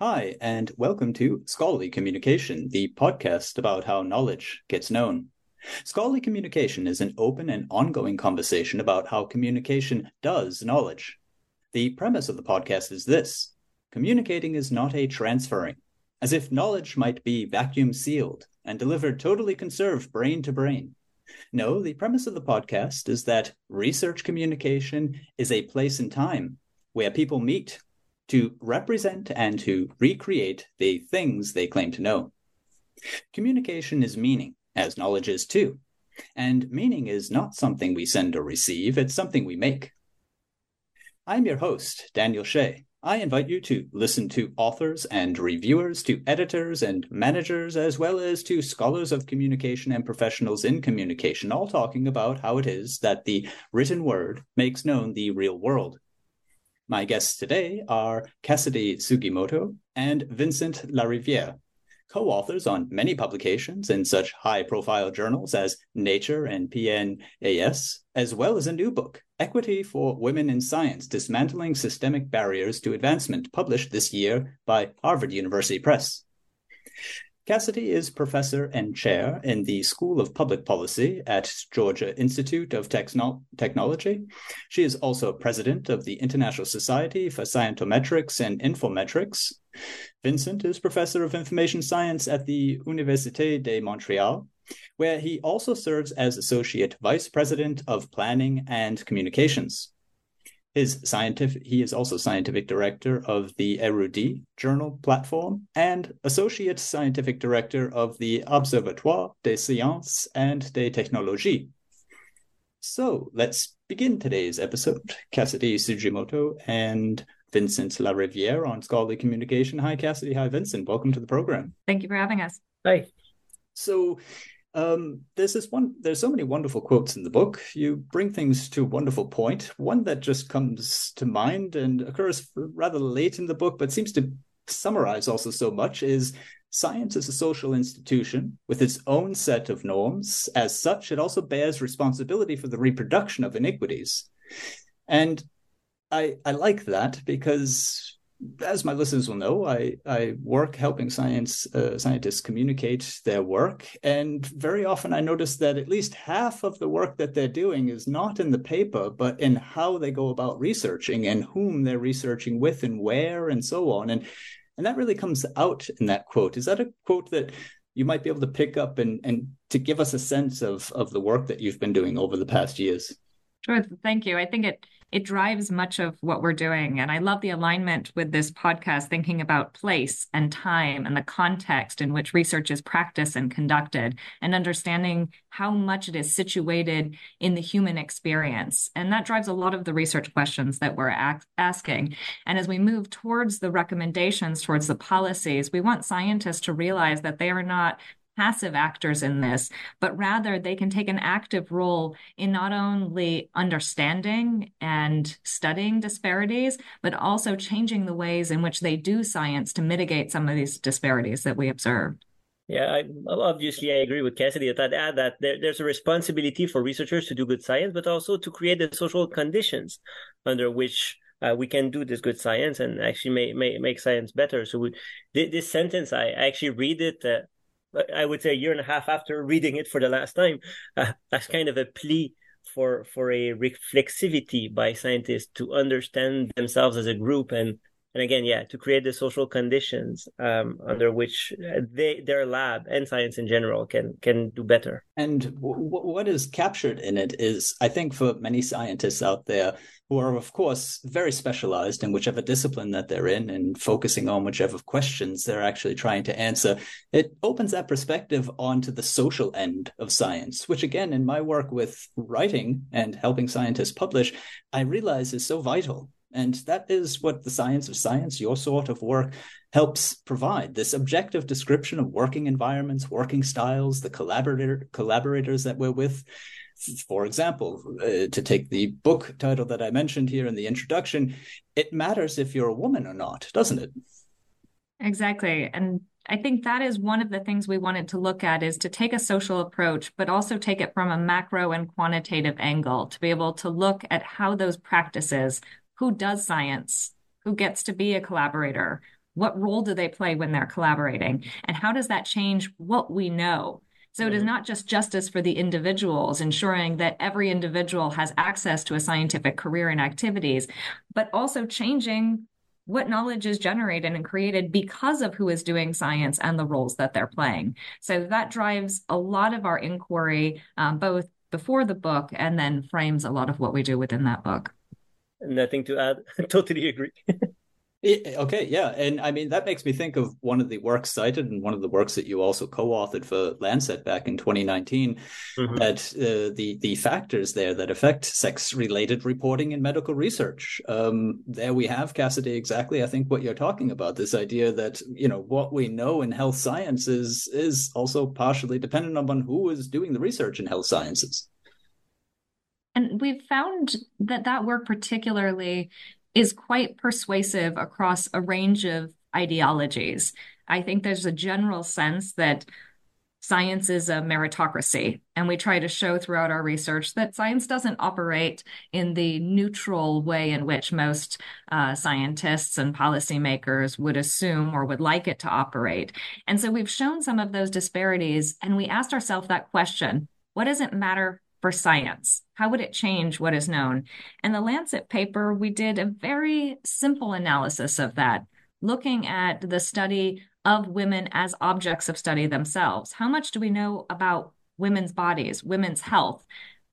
Hi, and welcome to Scholarly Communication, the podcast about how knowledge gets known. Scholarly communication is an open and ongoing conversation about how communication does knowledge. The premise of the podcast is this communicating is not a transferring, as if knowledge might be vacuum sealed and delivered totally conserved brain to brain. No, the premise of the podcast is that research communication is a place and time where people meet to represent and to recreate the things they claim to know. Communication is meaning, as knowledge is too. And meaning is not something we send or receive, it's something we make. I'm your host, Daniel Shea. I invite you to listen to authors and reviewers, to editors and managers, as well as to scholars of communication and professionals in communication, all talking about how it is that the written word makes known the real world. My guests today are Cassidy Sugimoto and Vincent Larivière, co authors on many publications in such high profile journals as Nature and PNAS, as well as a new book, Equity for Women in Science Dismantling Systemic Barriers to Advancement, published this year by Harvard University Press. Cassidy is professor and chair in the School of Public Policy at Georgia Institute of Techno- Technology. She is also president of the International Society for Scientometrics and Informetrics. Vincent is professor of information science at the Université de Montréal, where he also serves as associate vice president of planning and communications. His scientific, he is also scientific director of the Érudit journal platform and associate scientific director of the Observatoire des Sciences and des Technologies. So let's begin today's episode. Cassidy Sugimoto and Vincent Larivière on Scholarly Communication. Hi, Cassidy. Hi, Vincent. Welcome to the program. Thank you for having us. Hi. So, um, there's this one. There's so many wonderful quotes in the book. You bring things to a wonderful point. One that just comes to mind and occurs rather late in the book, but seems to summarize also so much is science is a social institution with its own set of norms. As such, it also bears responsibility for the reproduction of iniquities. And I I like that because as my listeners will know, I, I work helping science uh, scientists communicate their work, and very often I notice that at least half of the work that they're doing is not in the paper, but in how they go about researching and whom they're researching with and where and so on. And and that really comes out in that quote. Is that a quote that you might be able to pick up and and to give us a sense of of the work that you've been doing over the past years? Sure. Thank you. I think it it drives much of what we're doing. And I love the alignment with this podcast, thinking about place and time and the context in which research is practiced and conducted, and understanding how much it is situated in the human experience. And that drives a lot of the research questions that we're asking. And as we move towards the recommendations, towards the policies, we want scientists to realize that they are not passive actors in this, but rather they can take an active role in not only understanding and studying disparities, but also changing the ways in which they do science to mitigate some of these disparities that we observe. Yeah, I, obviously, I agree with Cassidy. I'd add that there, there's a responsibility for researchers to do good science, but also to create the social conditions under which uh, we can do this good science and actually make make, make science better. So we, this sentence, I actually read it. Uh, I would say a year and a half after reading it for the last time, uh, as kind of a plea for for a reflexivity by scientists to understand themselves as a group and and again, yeah, to create the social conditions um, under which they, their lab and science in general can can do better. And w- what is captured in it is, I think, for many scientists out there who are, of course, very specialized in whichever discipline that they're in and focusing on whichever questions they're actually trying to answer, it opens that perspective onto the social end of science, which, again, in my work with writing and helping scientists publish, I realize is so vital and that is what the science of science, your sort of work, helps provide this objective description of working environments, working styles, the collaborator collaborators that we're with. For example, uh, to take the book title that I mentioned here in the introduction, it matters if you're a woman or not, doesn't it? Exactly. And I think that is one of the things we wanted to look at is to take a social approach, but also take it from a macro and quantitative angle to be able to look at how those practices who does science, who gets to be a collaborator, what role do they play when they're collaborating, and how does that change what we know? So it is mm-hmm. not just justice for the individuals, ensuring that every individual has access to a scientific career and activities, but also changing what knowledge is generated and created because of who is doing science and the roles that they're playing. So that drives a lot of our inquiry, um, both before the book and then frames a lot of what we do within that book. Nothing to add. totally agree. okay, yeah, and I mean that makes me think of one of the works cited and one of the works that you also co-authored for Lancet back in 2019. Mm-hmm. That uh, the the factors there that affect sex-related reporting in medical research. Um, there we have Cassidy exactly. I think what you're talking about this idea that you know what we know in health sciences is also partially dependent upon who is doing the research in health sciences. And we've found that that work particularly is quite persuasive across a range of ideologies. I think there's a general sense that science is a meritocracy. And we try to show throughout our research that science doesn't operate in the neutral way in which most uh, scientists and policymakers would assume or would like it to operate. And so we've shown some of those disparities, and we asked ourselves that question what does it matter for science? How would it change what is known? And the Lancet paper, we did a very simple analysis of that, looking at the study of women as objects of study themselves. How much do we know about women's bodies, women's health?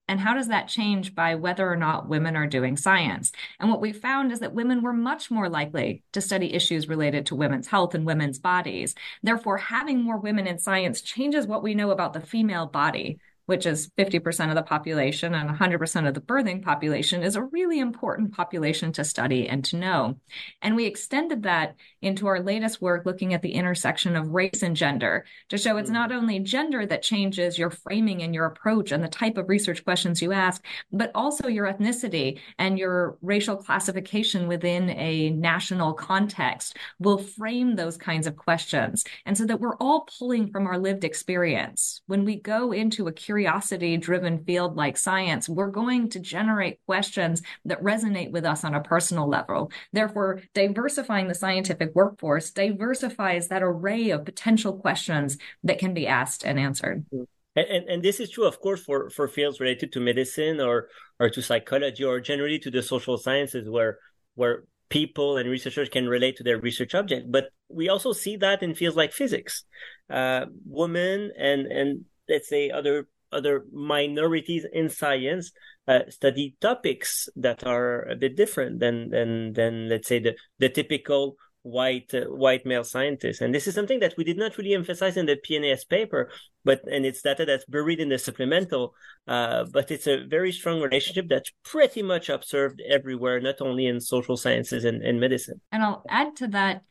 And how does that change by whether or not women are doing science? And what we found is that women were much more likely to study issues related to women's health and women's bodies. Therefore, having more women in science changes what we know about the female body which is 50% of the population and 100% of the birthing population, is a really important population to study and to know. And we extended that into our latest work looking at the intersection of race and gender to show it's not mm. only gender that changes your framing and your approach and the type of research questions you ask, but also your ethnicity and your racial classification within a national context will frame those kinds of questions. And so that we're all pulling from our lived experience. When we go into a curiosity driven field like science, we're going to generate questions that resonate with us on a personal level. Therefore, diversifying the scientific workforce diversifies that array of potential questions that can be asked and answered. And, and, and, this is true, of course, for, for fields related to medicine or, or to psychology or generally to the social sciences where, where people and researchers can relate to their research object. But we also see that in fields like physics. Uh, women and, and let's say other other minorities in science uh, study topics that are a bit different than than than let's say the the typical white uh, white male scientist. And this is something that we did not really emphasize in the PNAS paper but and it's data that's buried in the supplemental uh, but it's a very strong relationship that's pretty much observed everywhere not only in social sciences and, and medicine. And I'll add to that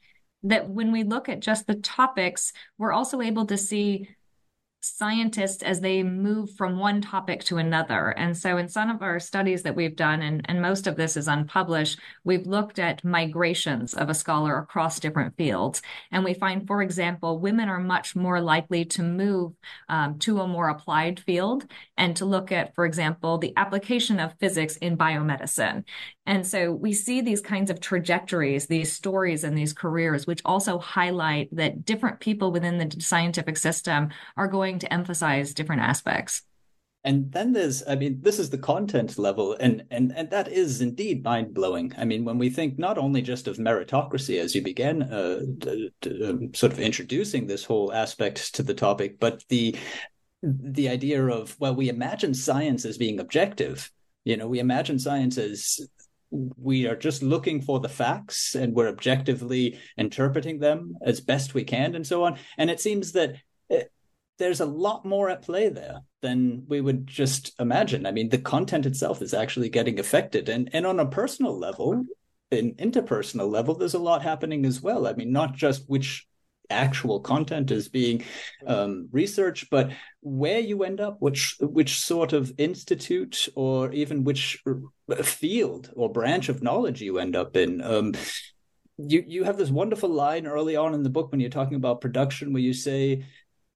that when we look at just the topics we're also able to see scientists as they move from one topic to another. And so, in some of our studies that we've done, and, and most of this is unpublished, we've looked at migrations of a scholar across different fields. And we find, for example, women are much more likely to move um, to a more applied field and to look at, for example, the application of physics in biomedicine. And so we see these kinds of trajectories, these stories, and these careers, which also highlight that different people within the scientific system are going to emphasize different aspects. And then there's, I mean, this is the content level, and and and that is indeed mind blowing. I mean, when we think not only just of meritocracy as you began uh, d- d- um, sort of introducing this whole aspect to the topic, but the the idea of well, we imagine science as being objective. You know, we imagine science as we are just looking for the facts and we're objectively interpreting them as best we can and so on and it seems that there's a lot more at play there than we would just imagine i mean the content itself is actually getting affected and and on a personal level an interpersonal level there's a lot happening as well i mean not just which actual content is being um, researched, but where you end up, which which sort of institute or even which field or branch of knowledge you end up in. Um, you you have this wonderful line early on in the book when you're talking about production, where you say.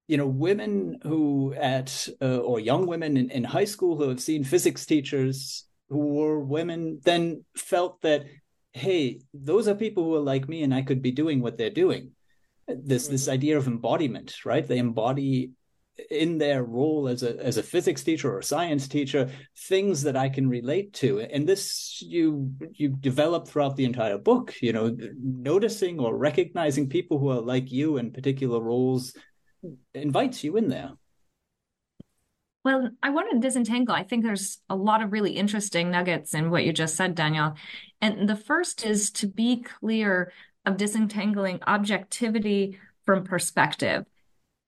You know, women who at uh, or young women in, in high school who have seen physics teachers who were women then felt that hey, those are people who are like me and I could be doing what they're doing. This this idea of embodiment right? They embody in their role as a as a physics teacher or a science teacher things that i can relate to. And this you you develop throughout the entire book you know noticing or recognizing people who are like you in particular roles invites you in there well, I want to disentangle. I think there's a lot of really interesting nuggets in what you just said, Daniel. And the first is to be clear of disentangling objectivity from perspective.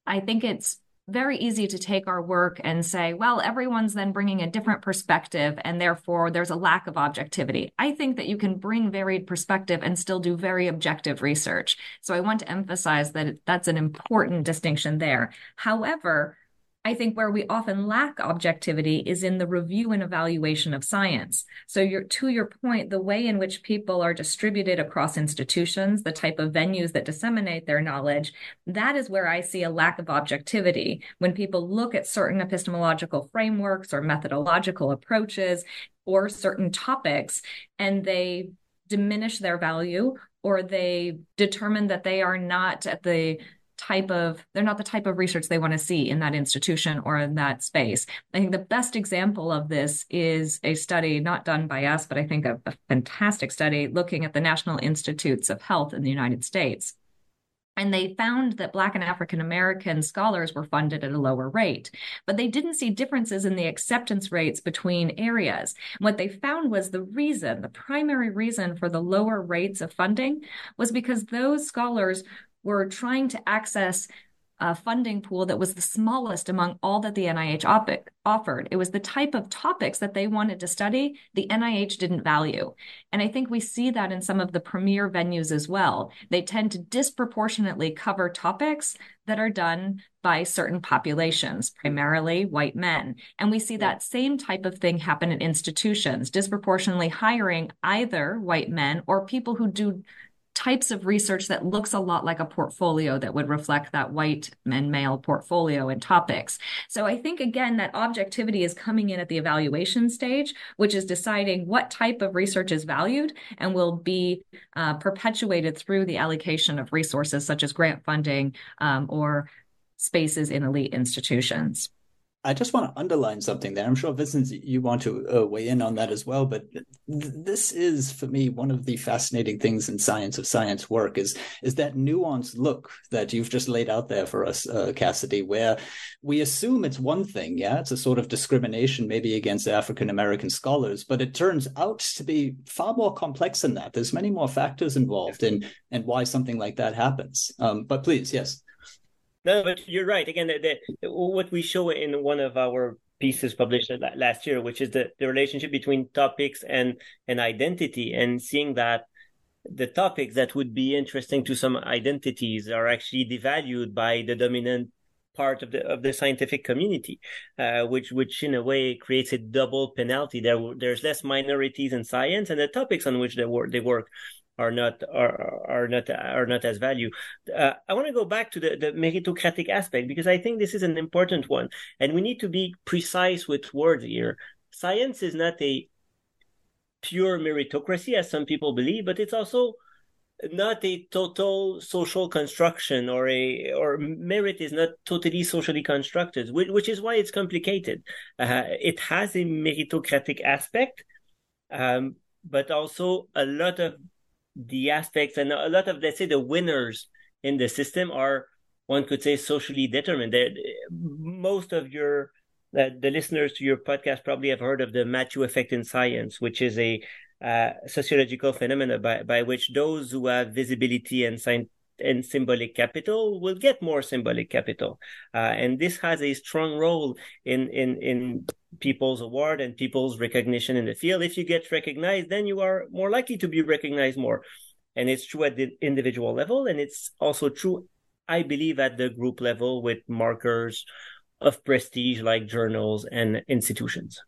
I think it's very easy to take our work and say, well, everyone's then bringing a different perspective, and therefore there's a lack of objectivity. I think that you can bring varied perspective and still do very objective research. So I want to emphasize that that's an important distinction there. However, I think where we often lack objectivity is in the review and evaluation of science. So to your point, the way in which people are distributed across institutions, the type of venues that disseminate their knowledge, that is where I see a lack of objectivity. When people look at certain epistemological frameworks or methodological approaches or certain topics and they diminish their value or they determine that they are not at the type of they're not the type of research they want to see in that institution or in that space i think the best example of this is a study not done by us but i think a, a fantastic study looking at the national institutes of health in the united states and they found that Black and African American scholars were funded at a lower rate. But they didn't see differences in the acceptance rates between areas. What they found was the reason, the primary reason for the lower rates of funding was because those scholars were trying to access a funding pool that was the smallest among all that the NIH op- offered. It was the type of topics that they wanted to study, the NIH didn't value. And I think we see that in some of the premier venues as well. They tend to disproportionately cover topics that are done by certain populations, primarily white men. And we see that same type of thing happen in institutions, disproportionately hiring either white men or people who do types of research that looks a lot like a portfolio that would reflect that white and male portfolio and topics. So I think again that objectivity is coming in at the evaluation stage, which is deciding what type of research is valued and will be uh, perpetuated through the allocation of resources such as grant funding um, or spaces in elite institutions. I just want to underline something there. I'm sure, Vincent, you want to uh, weigh in on that as well. But th- this is, for me, one of the fascinating things in science of science work is is that nuanced look that you've just laid out there for us, uh, Cassidy, where we assume it's one thing, yeah, it's a sort of discrimination maybe against African American scholars, but it turns out to be far more complex than that. There's many more factors involved in and why something like that happens. Um, but please, yes. No, but you're right. Again, the, the, what we show in one of our pieces published last year, which is the, the relationship between topics and, and identity, and seeing that the topics that would be interesting to some identities are actually devalued by the dominant part of the of the scientific community, uh, which which in a way creates a double penalty. There there's less minorities in science, and the topics on which they work they work are not are are not are not as value. Uh, I want to go back to the, the meritocratic aspect because I think this is an important one, and we need to be precise with words here. Science is not a pure meritocracy as some people believe, but it's also not a total social construction or a or merit is not totally socially constructed which, which is why it's complicated uh, it has a meritocratic aspect um, but also a lot of the aspects and a lot of let's say the winners in the system are one could say socially determined. They're, most of your uh, the listeners to your podcast probably have heard of the Matthew effect in science which is a uh, sociological phenomena by, by which those who have visibility and sign and symbolic capital will get more symbolic capital, uh, and this has a strong role in in in people's award and people's recognition in the field. If you get recognized, then you are more likely to be recognized more, and it's true at the individual level, and it's also true, I believe, at the group level with markers of prestige like journals and institutions.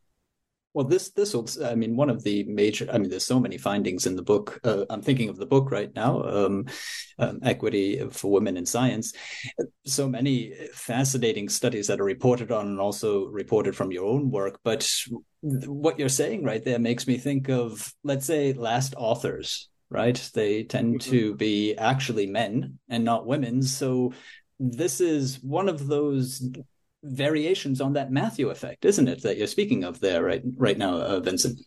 Well, this this will. I mean, one of the major. I mean, there's so many findings in the book. Uh, I'm thinking of the book right now, um, um, "Equity for Women in Science." So many fascinating studies that are reported on, and also reported from your own work. But what you're saying right there makes me think of, let's say, last authors. Right? They tend mm-hmm. to be actually men and not women. So this is one of those variations on that Matthew effect, isn't it? That you're speaking of there right right now, uh, Vincent.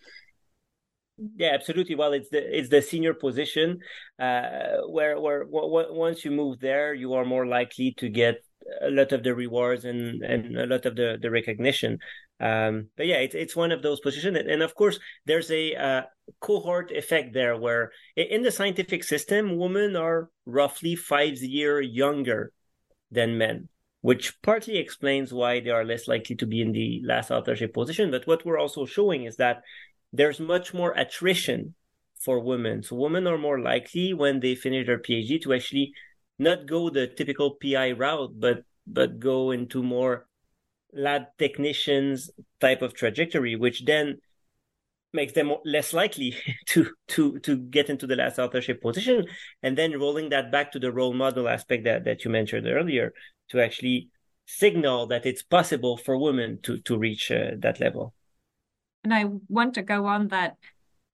Yeah, absolutely. Well, it's the it's the senior position uh, where where once you move there, you are more likely to get a lot of the rewards and and a lot of the the recognition. Um, but yeah, it's it's one of those positions, and, and of course, there's a uh, cohort effect there, where in the scientific system, women are roughly five year younger than men which partly explains why they are less likely to be in the last authorship position. But what we're also showing is that there's much more attrition for women. So women are more likely when they finish their PhD to actually not go the typical PI route, but but go into more lab technicians type of trajectory, which then makes them less likely to to to get into the last authorship position and then rolling that back to the role model aspect that, that you mentioned earlier to actually signal that it's possible for women to to reach uh, that level. And I want to go on that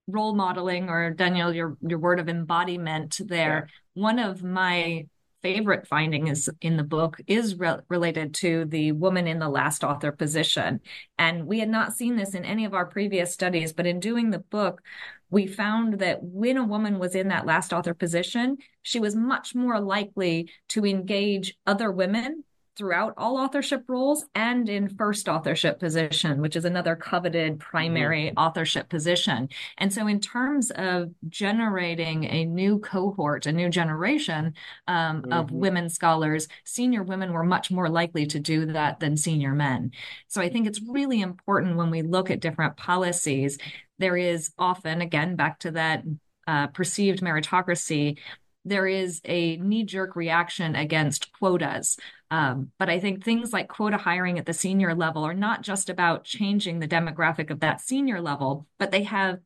role modeling or Daniel your your word of embodiment there. Yeah. One of my favorite finding is in the book is re- related to the woman in the last author position. And we had not seen this in any of our previous studies, but in doing the book, we found that when a woman was in that last author position, she was much more likely to engage other women throughout all authorship roles and in first authorship position, which is another coveted primary mm-hmm. authorship position. And so, in terms of generating a new cohort, a new generation um, mm-hmm. of women scholars, senior women were much more likely to do that than senior men. So, I think it's really important when we look at different policies. There is often, again, back to that uh, perceived meritocracy, there is a knee jerk reaction against quotas. Um, but I think things like quota hiring at the senior level are not just about changing the demographic of that senior level, but they have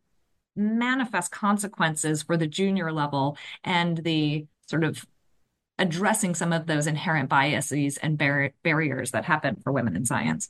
manifest consequences for the junior level and the sort of addressing some of those inherent biases and bar- barriers that happen for women in science.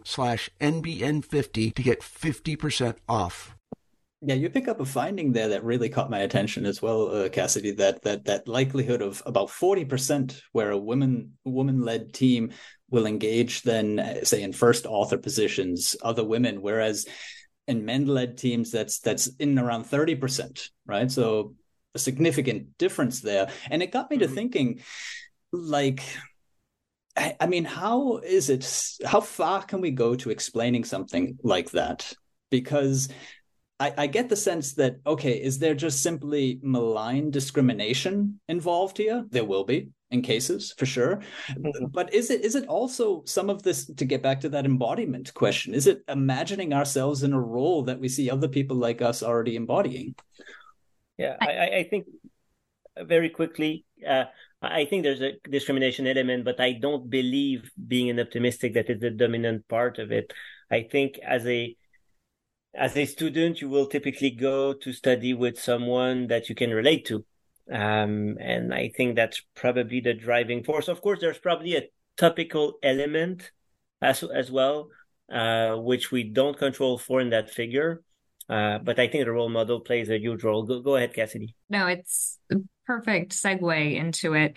slash NBN50 to get 50% off. Yeah, you pick up a finding there that really caught my attention as well, uh, Cassidy. That that that likelihood of about forty percent, where a woman woman led team will engage, then uh, say in first author positions, other women, whereas in men led teams, that's that's in around thirty percent, right? So a significant difference there, and it got me to mm-hmm. thinking, like I mean, how is it? How far can we go to explaining something like that? Because I, I, get the sense that, okay, is there just simply malign discrimination involved here? There will be in cases for sure. Mm-hmm. But is it is it also some of this to get back to that embodiment question? Is it imagining ourselves in a role that we see other people like us already embodying? Yeah, I, I think very quickly. Uh, I think there's a discrimination element, but I don't believe being an optimistic that is the dominant part of it. I think as a as a student, you will typically go to study with someone that you can relate to. Um, and I think that's probably the driving force. Of course, there's probably a topical element as as well, uh, which we don't control for in that figure. Uh, but I think the role model plays a huge role. Go, go ahead, Cassidy. No, it's perfect segue into it.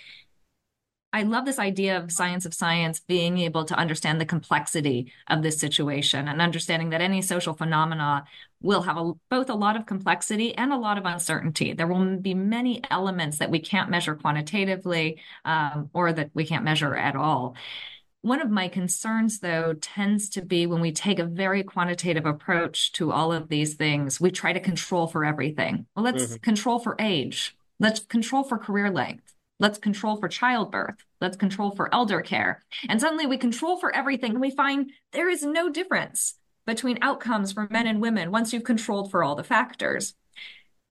I love this idea of science of science being able to understand the complexity of this situation and understanding that any social phenomena will have a, both a lot of complexity and a lot of uncertainty. There will be many elements that we can't measure quantitatively um, or that we can't measure at all. One of my concerns, though, tends to be when we take a very quantitative approach to all of these things, we try to control for everything. Well, let's mm-hmm. control for age Let's control for career length. Let's control for childbirth. Let's control for elder care. And suddenly we control for everything and we find there is no difference between outcomes for men and women once you've controlled for all the factors.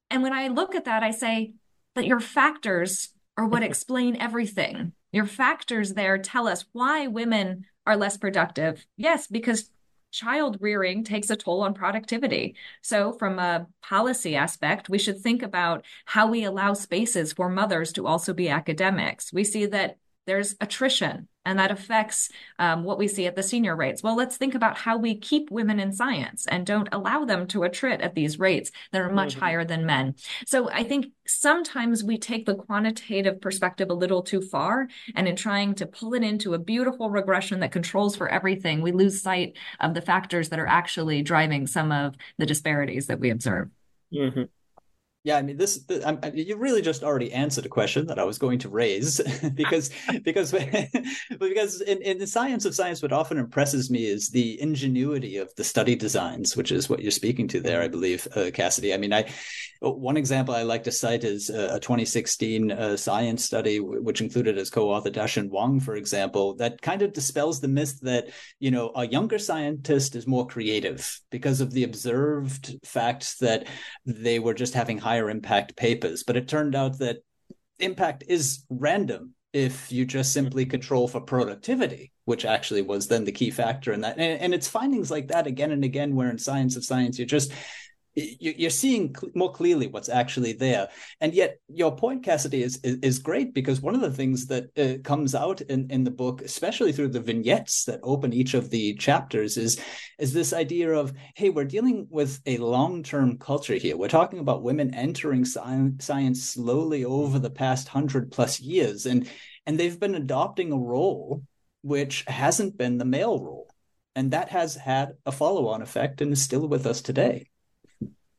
And when I look at that, I say that your factors are what explain everything. Your factors there tell us why women are less productive. Yes, because child rearing takes a toll on productivity. So, from a policy aspect, we should think about how we allow spaces for mothers to also be academics. We see that there's attrition and that affects um, what we see at the senior rates. Well, let's think about how we keep women in science and don't allow them to attrit at these rates that are much mm-hmm. higher than men. So I think sometimes we take the quantitative perspective a little too far, and in trying to pull it into a beautiful regression that controls for everything, we lose sight of the factors that are actually driving some of the disparities that we observe. Mm-hmm. Yeah, I mean, this, this you really just already answered a question that I was going to raise because because because in, in the science of science, what often impresses me is the ingenuity of the study designs, which is what you're speaking to there, I believe, uh, Cassidy. I mean, I one example I like to cite is a 2016 uh, science study, which included as co-author Dashun Wang, for example, that kind of dispels the myth that you know a younger scientist is more creative because of the observed facts that they were just having high higher impact papers. But it turned out that impact is random if you just simply control for productivity, which actually was then the key factor in that. And, and it's findings like that again and again, where in science of science, you're just you're seeing more clearly what's actually there. And yet your point cassidy is, is, great because one of the things that uh, comes out in in the book especially through the vignettes that open each of the chapters is is this idea of hey we're dealing with a long-term culture here. We're talking about women entering science, science slowly over the past 100 plus years. And and they've been adopting a role which hasn't been the male role. And that has had a follow-on effect and is still with us today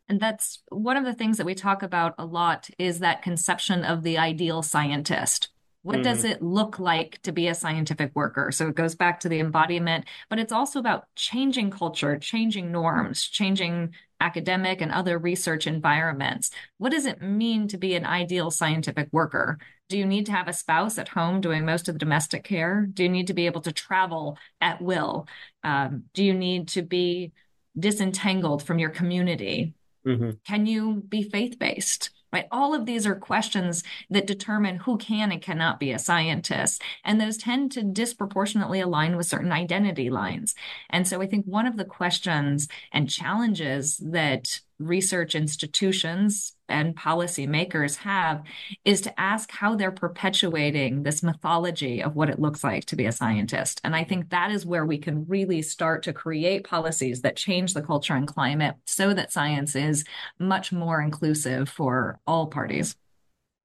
and that's one of the things that we talk about a lot is that conception of the ideal scientist. What mm-hmm. does it look like to be a scientific worker? So it goes back to the embodiment, but it's also about changing culture, changing norms, changing academic and other research environments. What does it mean to be an ideal scientific worker? Do you need to have a spouse at home doing most of the domestic care? Do you need to be able to travel at will? Um, do you need to be disentangled from your community? Mm-hmm. Can you be faith based? Right? All of these are questions that determine who can and cannot be a scientist. And those tend to disproportionately align with certain identity lines. And so I think one of the questions and challenges that research institutions and policymakers have is to ask how they're perpetuating this mythology of what it looks like to be a scientist. And I think that is where we can really start to create policies that change the culture and climate so that science is much more inclusive for all parties.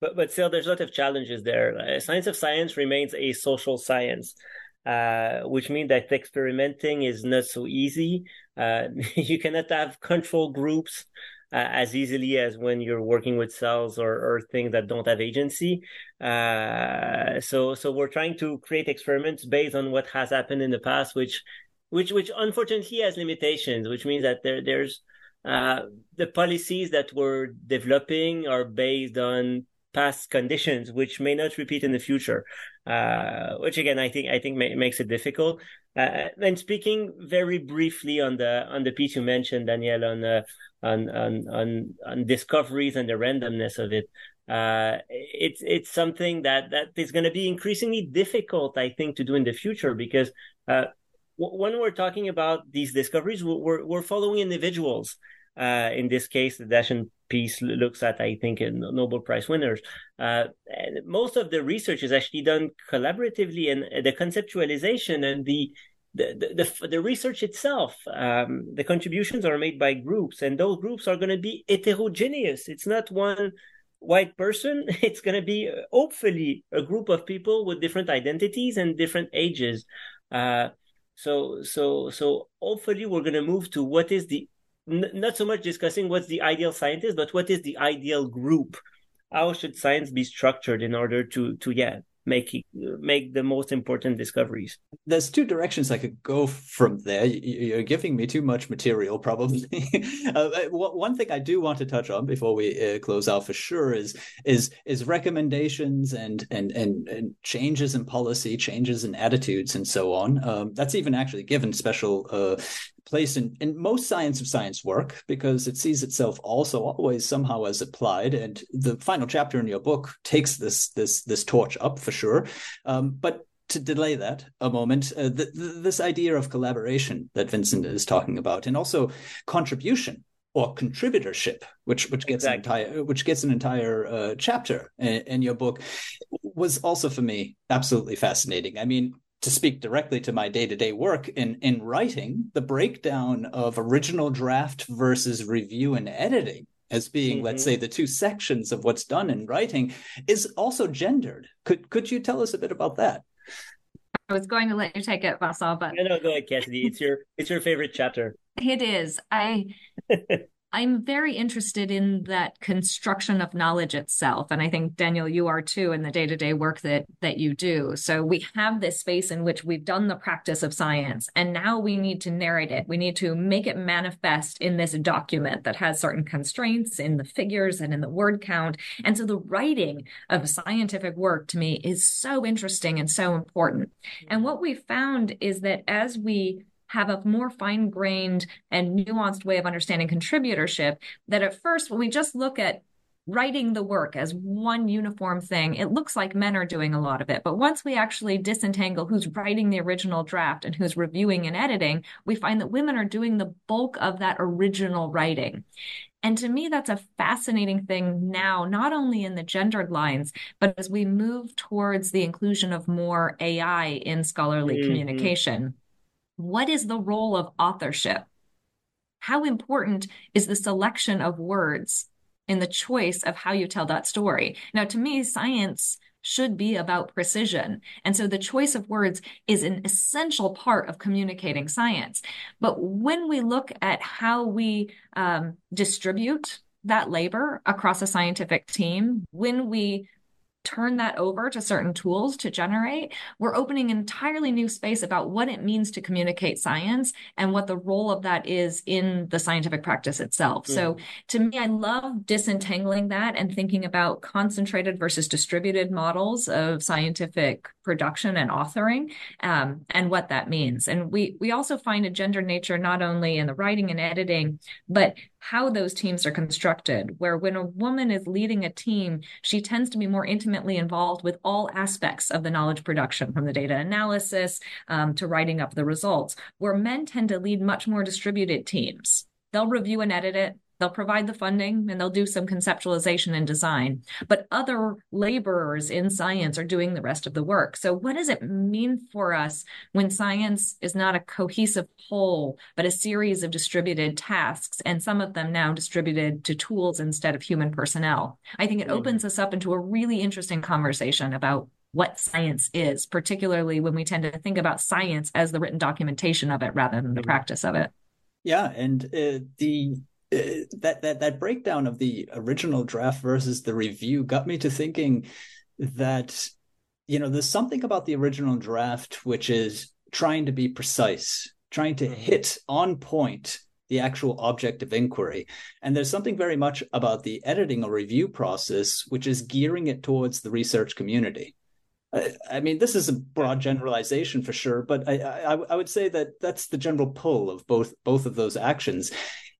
But, but still, there's a lot of challenges there. Uh, science of science remains a social science. Uh, which means that experimenting is not so easy. Uh, you cannot have control groups uh, as easily as when you're working with cells or, or things that don't have agency. Uh, so, so we're trying to create experiments based on what has happened in the past, which, which, which unfortunately has limitations, which means that there, there's, uh, the policies that we're developing are based on past conditions, which may not repeat in the future. Uh, which again, I think I think ma- makes it difficult. Uh, and speaking very briefly on the on the piece you mentioned, Danielle, on uh, on, on on on discoveries and the randomness of it. Uh, it's it's something that that is going to be increasingly difficult, I think, to do in the future because uh, when we're talking about these discoveries, we're we're following individuals. Uh, in this case, the Dashun piece looks at, I think, in Nobel Prize winners. Uh, most of the research is actually done collaboratively, and the conceptualization and the the, the, the research itself, um, the contributions are made by groups, and those groups are going to be heterogeneous. It's not one white person. It's going to be uh, hopefully a group of people with different identities and different ages. Uh, so, so, so hopefully we're going to move to what is the not so much discussing what's the ideal scientist, but what is the ideal group. How should science be structured in order to to yeah make make the most important discoveries. There's two directions I could go from there. You're giving me too much material, probably. uh, one thing I do want to touch on before we uh, close out for sure is is is recommendations and and and, and changes in policy, changes in attitudes, and so on. Um, that's even actually given special uh, place in, in most science of science work because it sees itself also always somehow as applied and the final chapter in your book takes this this this torch up for sure um, but to delay that a moment uh, the, the, this idea of collaboration that vincent is talking about and also contribution or contributorship, which which gets exactly. an entire which gets an entire uh, chapter in, in, your book, was also for me absolutely fascinating. I mean, to speak directly to my day-to-day work in in writing the breakdown of original draft versus review and editing as being mm-hmm. let's say the two sections of what's done in writing is also gendered could could you tell us a bit about that I was going to let you take it, Vincent, but no, no, go ahead, Cassidy. It's your it's your favorite chapter. It is. I I'm very interested in that construction of knowledge itself. And I think, Daniel, you are too in the day to day work that, that you do. So we have this space in which we've done the practice of science, and now we need to narrate it. We need to make it manifest in this document that has certain constraints in the figures and in the word count. And so the writing of scientific work to me is so interesting and so important. And what we found is that as we have a more fine grained and nuanced way of understanding contributorship that at first, when we just look at writing the work as one uniform thing, it looks like men are doing a lot of it. But once we actually disentangle who's writing the original draft and who's reviewing and editing, we find that women are doing the bulk of that original writing. And to me, that's a fascinating thing now, not only in the gendered lines, but as we move towards the inclusion of more AI in scholarly mm-hmm. communication. What is the role of authorship? How important is the selection of words in the choice of how you tell that story? Now, to me, science should be about precision. And so the choice of words is an essential part of communicating science. But when we look at how we um, distribute that labor across a scientific team, when we turn that over to certain tools to generate, we're opening an entirely new space about what it means to communicate science and what the role of that is in the scientific practice itself. Mm. So to me, I love disentangling that and thinking about concentrated versus distributed models of scientific production and authoring um, and what that means. And we we also find a gender nature not only in the writing and editing, but how those teams are constructed, where when a woman is leading a team, she tends to be more intimately involved with all aspects of the knowledge production, from the data analysis um, to writing up the results, where men tend to lead much more distributed teams. They'll review and edit it. They'll provide the funding and they'll do some conceptualization and design. But other laborers in science are doing the rest of the work. So, what does it mean for us when science is not a cohesive whole, but a series of distributed tasks, and some of them now distributed to tools instead of human personnel? I think it mm-hmm. opens us up into a really interesting conversation about what science is, particularly when we tend to think about science as the written documentation of it rather than the mm-hmm. practice of it. Yeah, and uh, the that that that breakdown of the original draft versus the review got me to thinking that you know there's something about the original draft which is trying to be precise trying to mm-hmm. hit on point the actual object of inquiry. And there's something very much about the editing or review process which is gearing it towards the research community. I mean, this is a broad generalization for sure, but I, I, I, would say that that's the general pull of both both of those actions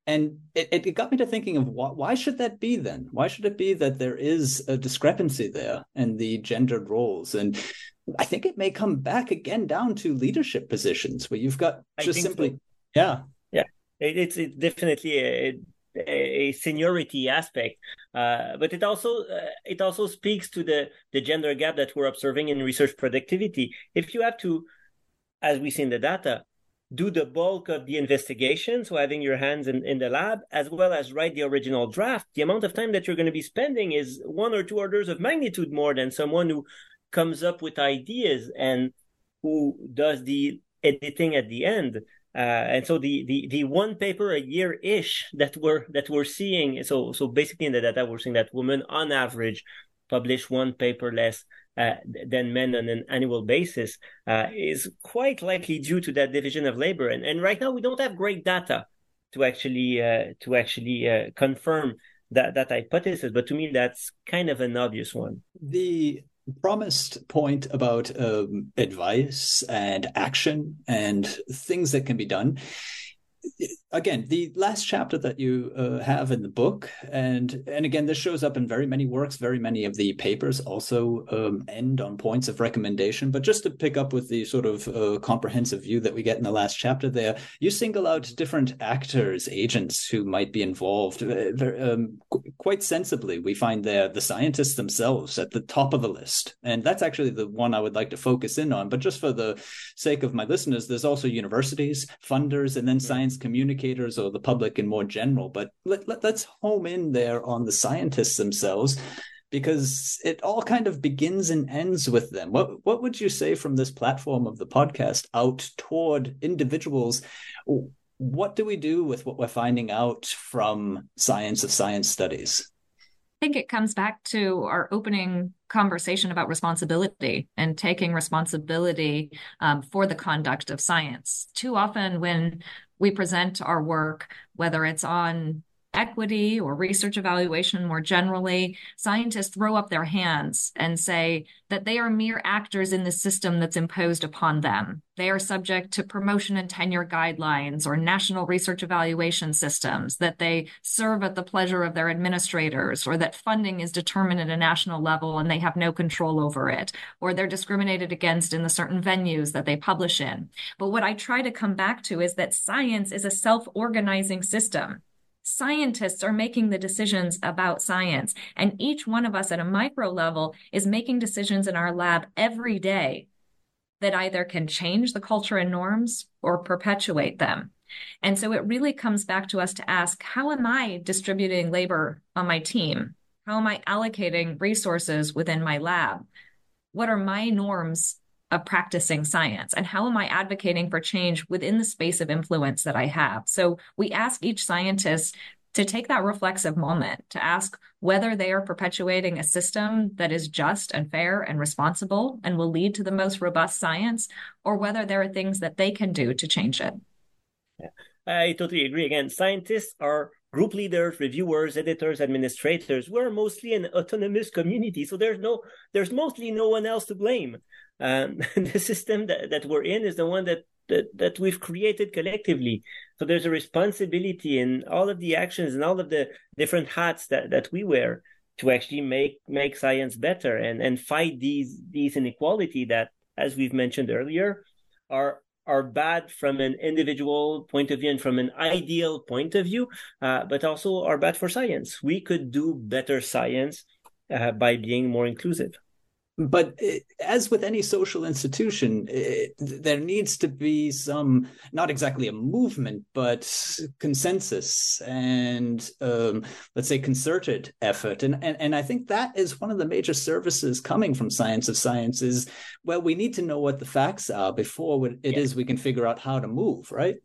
and it, it got me to thinking of why, why should that be then? Why should it be that there is a discrepancy there in the gendered roles? And I think it may come back again down to leadership positions where you've got just simply, so. yeah, yeah, it, it's, it's definitely a, a seniority aspect, uh, but it also uh, it also speaks to the the gender gap that we're observing in research productivity. If you have to, as we see in the data, do the bulk of the investigation, so having your hands in, in the lab, as well as write the original draft, the amount of time that you're going to be spending is one or two orders of magnitude more than someone who comes up with ideas and who does the editing at the end. Uh, and so the, the, the one paper a year ish that we're that we're seeing. So so basically in the data we're seeing that women on average publish one paper less uh, than men on an annual basis uh, is quite likely due to that division of labor. And, and right now we don't have great data to actually uh, to actually uh, confirm that that hypothesis. But to me, that's kind of an obvious one. The promised point about um, advice and action and things that can be done again the last chapter that you uh, have in the book and and again this shows up in very many works very many of the papers also um, end on points of recommendation. But just to pick up with the sort of uh, comprehensive view that we get in the last chapter there you single out different actors agents who might be involved uh, um, qu- quite sensibly. We find there the scientists themselves at the top of the list. And that's actually the one i would like to focus in on. But just for the sake of my listeners there's also universities funders and then science communicators or the public in more general. But let, let, let's home in there on the scientists themselves because it all kind of begins and ends with them. What what would you say from this platform of the podcast out toward individuals? What do we do with what we're finding out from science of science studies? I think it comes back to our opening conversation about responsibility and taking responsibility um, for the conduct of science. Too often, when we present our work, whether it's on equity or research evaluation more generally, scientists throw up their hands and say that they are mere actors in the system that's imposed upon them. They are subject to promotion and tenure guidelines or national research evaluation systems, that they serve at the pleasure of their administrators, or that funding is determined at a national level and they have no control over it, or they're discriminated against in the certain venues that they publish in. But what I try to come back to is that science is a self organizing system Scientists are making the decisions about science, and each one of us at a micro level is making decisions in our lab every day that either can change the culture and norms or perpetuate them. And so it really comes back to us to ask how am I distributing labor on my team? How am I allocating resources within my lab? What are my norms of practicing science and how am I advocating for change within the space of influence that I have? So we ask each scientist to take that reflexive moment to ask whether they are perpetuating a system that is just and fair and responsible and will lead to the most robust science, or whether there are things that they can do to change it. Yeah, I totally agree. Again, scientists are group leaders, reviewers, editors, administrators. We're mostly an autonomous community, so there's no, there's mostly no one else to blame. Um, the system that, that we're in is the one that that, that we've created collectively. So there's a responsibility in all of the actions and all of the different hats that, that we wear to actually make make science better and, and fight these these inequality that, as we've mentioned earlier, are are bad from an individual point of view and from an ideal point of view, uh, but also are bad for science. We could do better science uh, by being more inclusive but it, as with any social institution it, there needs to be some not exactly a movement but consensus and um, let's say concerted effort and, and and i think that is one of the major services coming from science of science is well we need to know what the facts are before it yeah. is we can figure out how to move right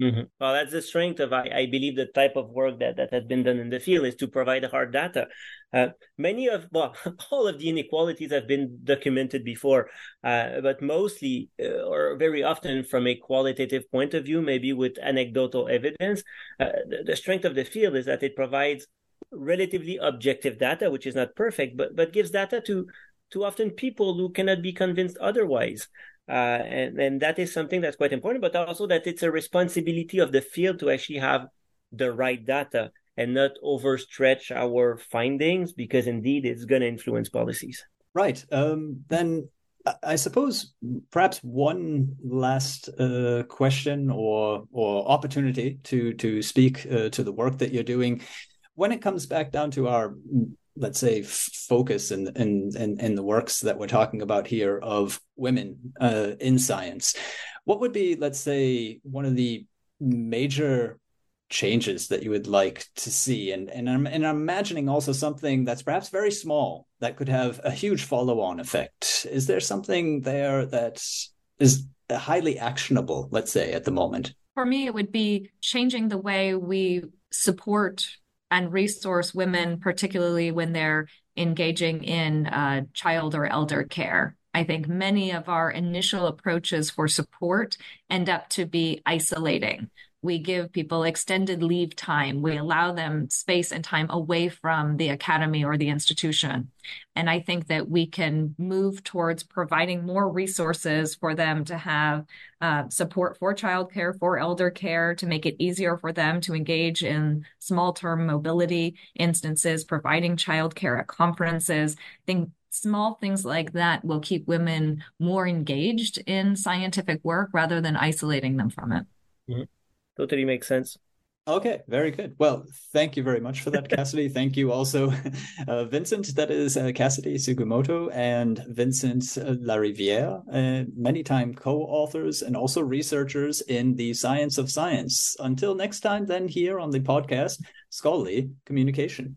Mm-hmm. Well, that's the strength of, I, I, believe, the type of work that, that has been done in the field is to provide hard data. Uh, many of, well, all of the inequalities have been documented before, uh, but mostly uh, or very often from a qualitative point of view, maybe with anecdotal evidence. Uh, the, the strength of the field is that it provides relatively objective data, which is not perfect, but, but gives data to, to often people who cannot be convinced otherwise. Uh, and, and that is something that's quite important, but also that it's a responsibility of the field to actually have the right data and not overstretch our findings because indeed it's going to influence policies. Right. Um, then I suppose perhaps one last uh, question or or opportunity to to speak uh, to the work that you're doing when it comes back down to our let's say focus in in in, in the works that we're talking about here of women uh, in science. What would be let's say one of the major changes that you would like to see? And and I'm and I'm imagining also something that's perhaps very small that could have a huge follow-on effect. Is there something there that is highly actionable let's say at the moment? For me it would be changing the way we support and resource women, particularly when they're engaging in uh, child or elder care. I think many of our initial approaches for support end up to be isolating we give people extended leave time. We allow them space and time away from the academy or the institution. And I think that we can move towards providing more resources for them to have uh, support for childcare, for elder care, to make it easier for them to engage in small term mobility instances, providing childcare at conferences. I think small things like that will keep women more engaged in scientific work rather than isolating them from it. Mm-hmm totally makes sense. Okay, very good. Well, thank you very much for that, Cassidy. thank you also, uh, Vincent. That is uh, Cassidy Sugimoto and Vincent Larivière, uh, many time co authors and also researchers in the science of science. Until next time, then, here on the podcast, Scholarly Communication.